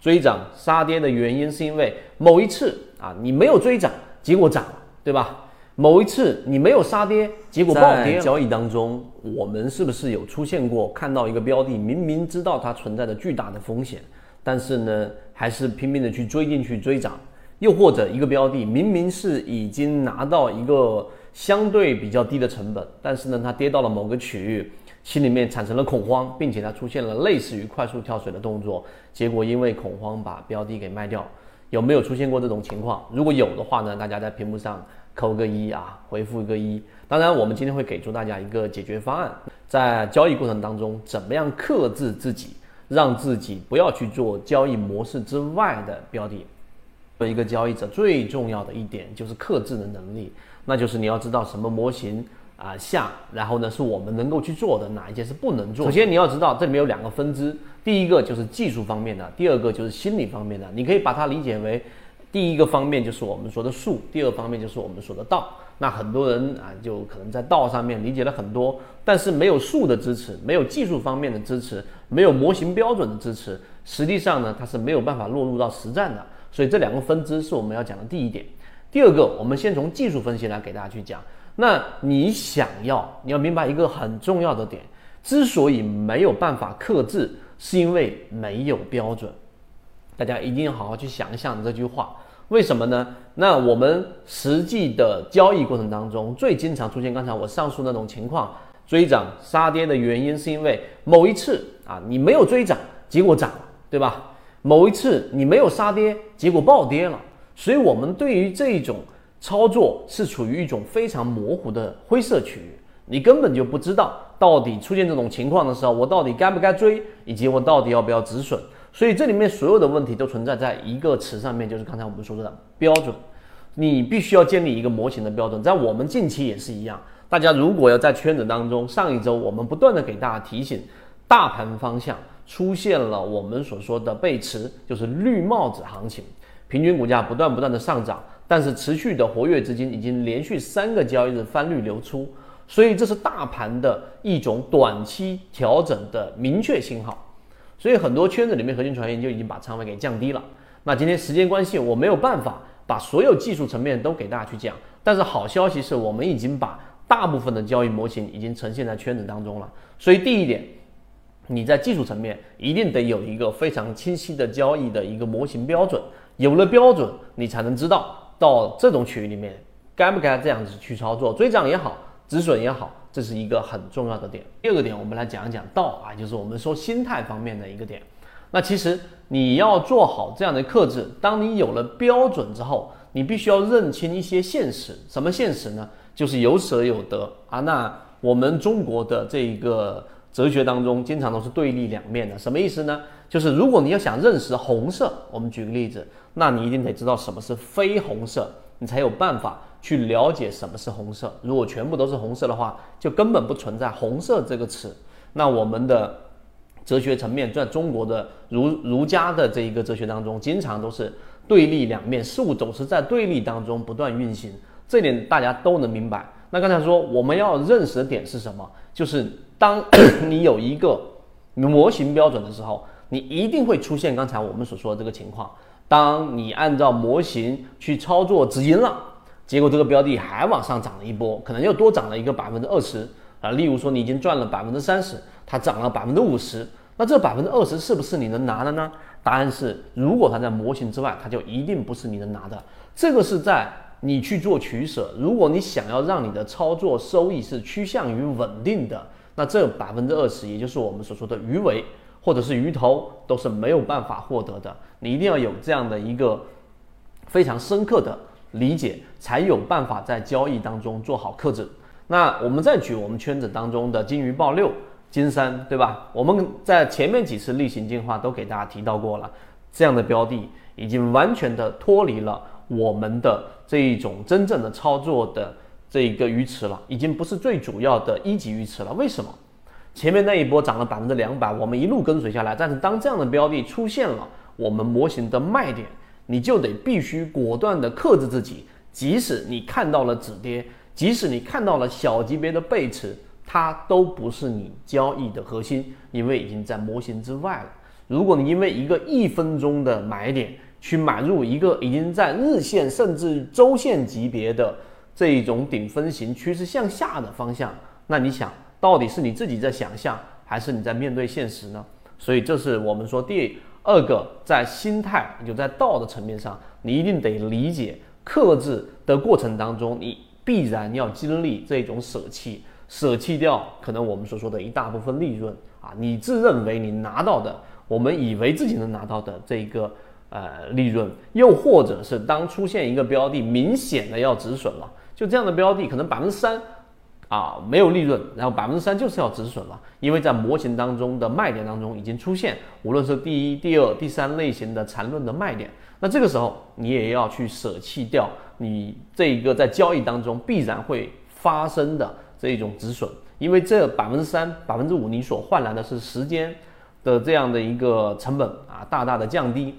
追涨杀跌的原因是因为某一次啊，你没有追涨，结果涨了，对吧？某一次你没有杀跌，结果暴跌。交易当中，我们是不是有出现过看到一个标的，明明知道它存在着巨大的风险，但是呢，还是拼命的去追进去追涨？又或者一个标的明明是已经拿到一个相对比较低的成本，但是呢，它跌到了某个区域，心里面产生了恐慌，并且它出现了类似于快速跳水的动作，结果因为恐慌把标的给卖掉，有没有出现过这种情况？如果有的话呢，大家在屏幕上扣个一啊，回复一个一。当然，我们今天会给出大家一个解决方案，在交易过程当中，怎么样克制自己，让自己不要去做交易模式之外的标的。做一个交易者最重要的一点就是克制的能力，那就是你要知道什么模型啊下，然后呢是我们能够去做的，哪一些是不能做。首先你要知道这里面有两个分支，第一个就是技术方面的，第二个就是心理方面的。你可以把它理解为，第一个方面就是我们说的术，第二方面就是我们说的道。那很多人啊就可能在道上面理解了很多，但是没有术的支持，没有技术方面的支持，没有模型标准的支持，实际上呢它是没有办法落入到实战的。所以这两个分支是我们要讲的第一点。第二个，我们先从技术分析来给大家去讲。那你想要，你要明白一个很重要的点：之所以没有办法克制，是因为没有标准。大家一定要好好去想一想这句话。为什么呢？那我们实际的交易过程当中，最经常出现刚才我上述那种情况，追涨杀跌的原因，是因为某一次啊，你没有追涨，结果涨了，对吧？某一次你没有杀跌，结果暴跌了，所以我们对于这一种操作是处于一种非常模糊的灰色区域，你根本就不知道到底出现这种情况的时候，我到底该不该追，以及我到底要不要止损。所以这里面所有的问题都存在在一个词上面，就是刚才我们说的标准。你必须要建立一个模型的标准，在我们近期也是一样。大家如果要在圈子当中，上一周我们不断的给大家提醒大盘方向。出现了我们所说的背驰，就是绿帽子行情，平均股价不断不断的上涨，但是持续的活跃资金已经连续三个交易日翻绿流出，所以这是大盘的一种短期调整的明确信号。所以很多圈子里面核心传言就已经把仓位给降低了。那今天时间关系，我没有办法把所有技术层面都给大家去讲，但是好消息是我们已经把大部分的交易模型已经呈现在圈子当中了。所以第一点。你在技术层面一定得有一个非常清晰的交易的一个模型标准，有了标准，你才能知道到这种区域里面该不该这样子去操作，追涨也好，止损也好，这是一个很重要的点。第二个点，我们来讲一讲道啊，就是我们说心态方面的一个点。那其实你要做好这样的克制，当你有了标准之后，你必须要认清一些现实。什么现实呢？就是有舍有得啊。那我们中国的这一个。哲学当中经常都是对立两面的，什么意思呢？就是如果你要想认识红色，我们举个例子，那你一定得知道什么是非红色，你才有办法去了解什么是红色。如果全部都是红色的话，就根本不存在红色这个词。那我们的哲学层面，在中国的儒儒家的这一个哲学当中，经常都是对立两面，事物总是在对立当中不断运行，这点大家都能明白。那刚才说我们要认识的点是什么？就是当 你有一个模型标准的时候，你一定会出现刚才我们所说的这个情况。当你按照模型去操作止盈了，结果这个标的还往上涨了一波，可能又多涨了一个百分之二十啊。例如说你已经赚了百分之三十，它涨了百分之五十，那这百分之二十是不是你能拿的呢？答案是，如果它在模型之外，它就一定不是你能拿的。这个是在。你去做取舍，如果你想要让你的操作收益是趋向于稳定的，那这百分之二十，也就是我们所说的鱼尾或者是鱼头，都是没有办法获得的。你一定要有这样的一个非常深刻的理解，才有办法在交易当中做好克制。那我们再举我们圈子当中的金鱼报六、金三，对吧？我们在前面几次例行进化都给大家提到过了，这样的标的已经完全的脱离了。我们的这一种真正的操作的这一个鱼池了，已经不是最主要的一级鱼池了。为什么？前面那一波涨了百分之两百，我们一路跟随下来。但是当这样的标的出现了我们模型的卖点，你就得必须果断的克制自己。即使你看到了止跌，即使你看到了小级别的背驰，它都不是你交易的核心，因为已经在模型之外了。如果你因为一个一分钟的买点去买入一个已经在日线甚至周线级别的这一种顶分型趋势向下的方向，那你想到底是你自己在想象，还是你在面对现实呢？所以这是我们说第二个在心态，就在道的层面上，你一定得理解克制的过程当中，你必然要经历这种舍弃，舍弃掉可能我们所说的一大部分利润啊，你自认为你拿到的。我们以为自己能拿到的这一个呃利润，又或者是当出现一个标的明显的要止损了，就这样的标的可能百分之三啊没有利润，然后百分之三就是要止损了，因为在模型当中的卖点当中已经出现，无论是第一、第二、第三类型的缠论的卖点，那这个时候你也要去舍弃掉你这一个在交易当中必然会发生的这一种止损，因为这百分之三、百分之五你所换来的是时间。的这样的一个成本啊，大大的降低。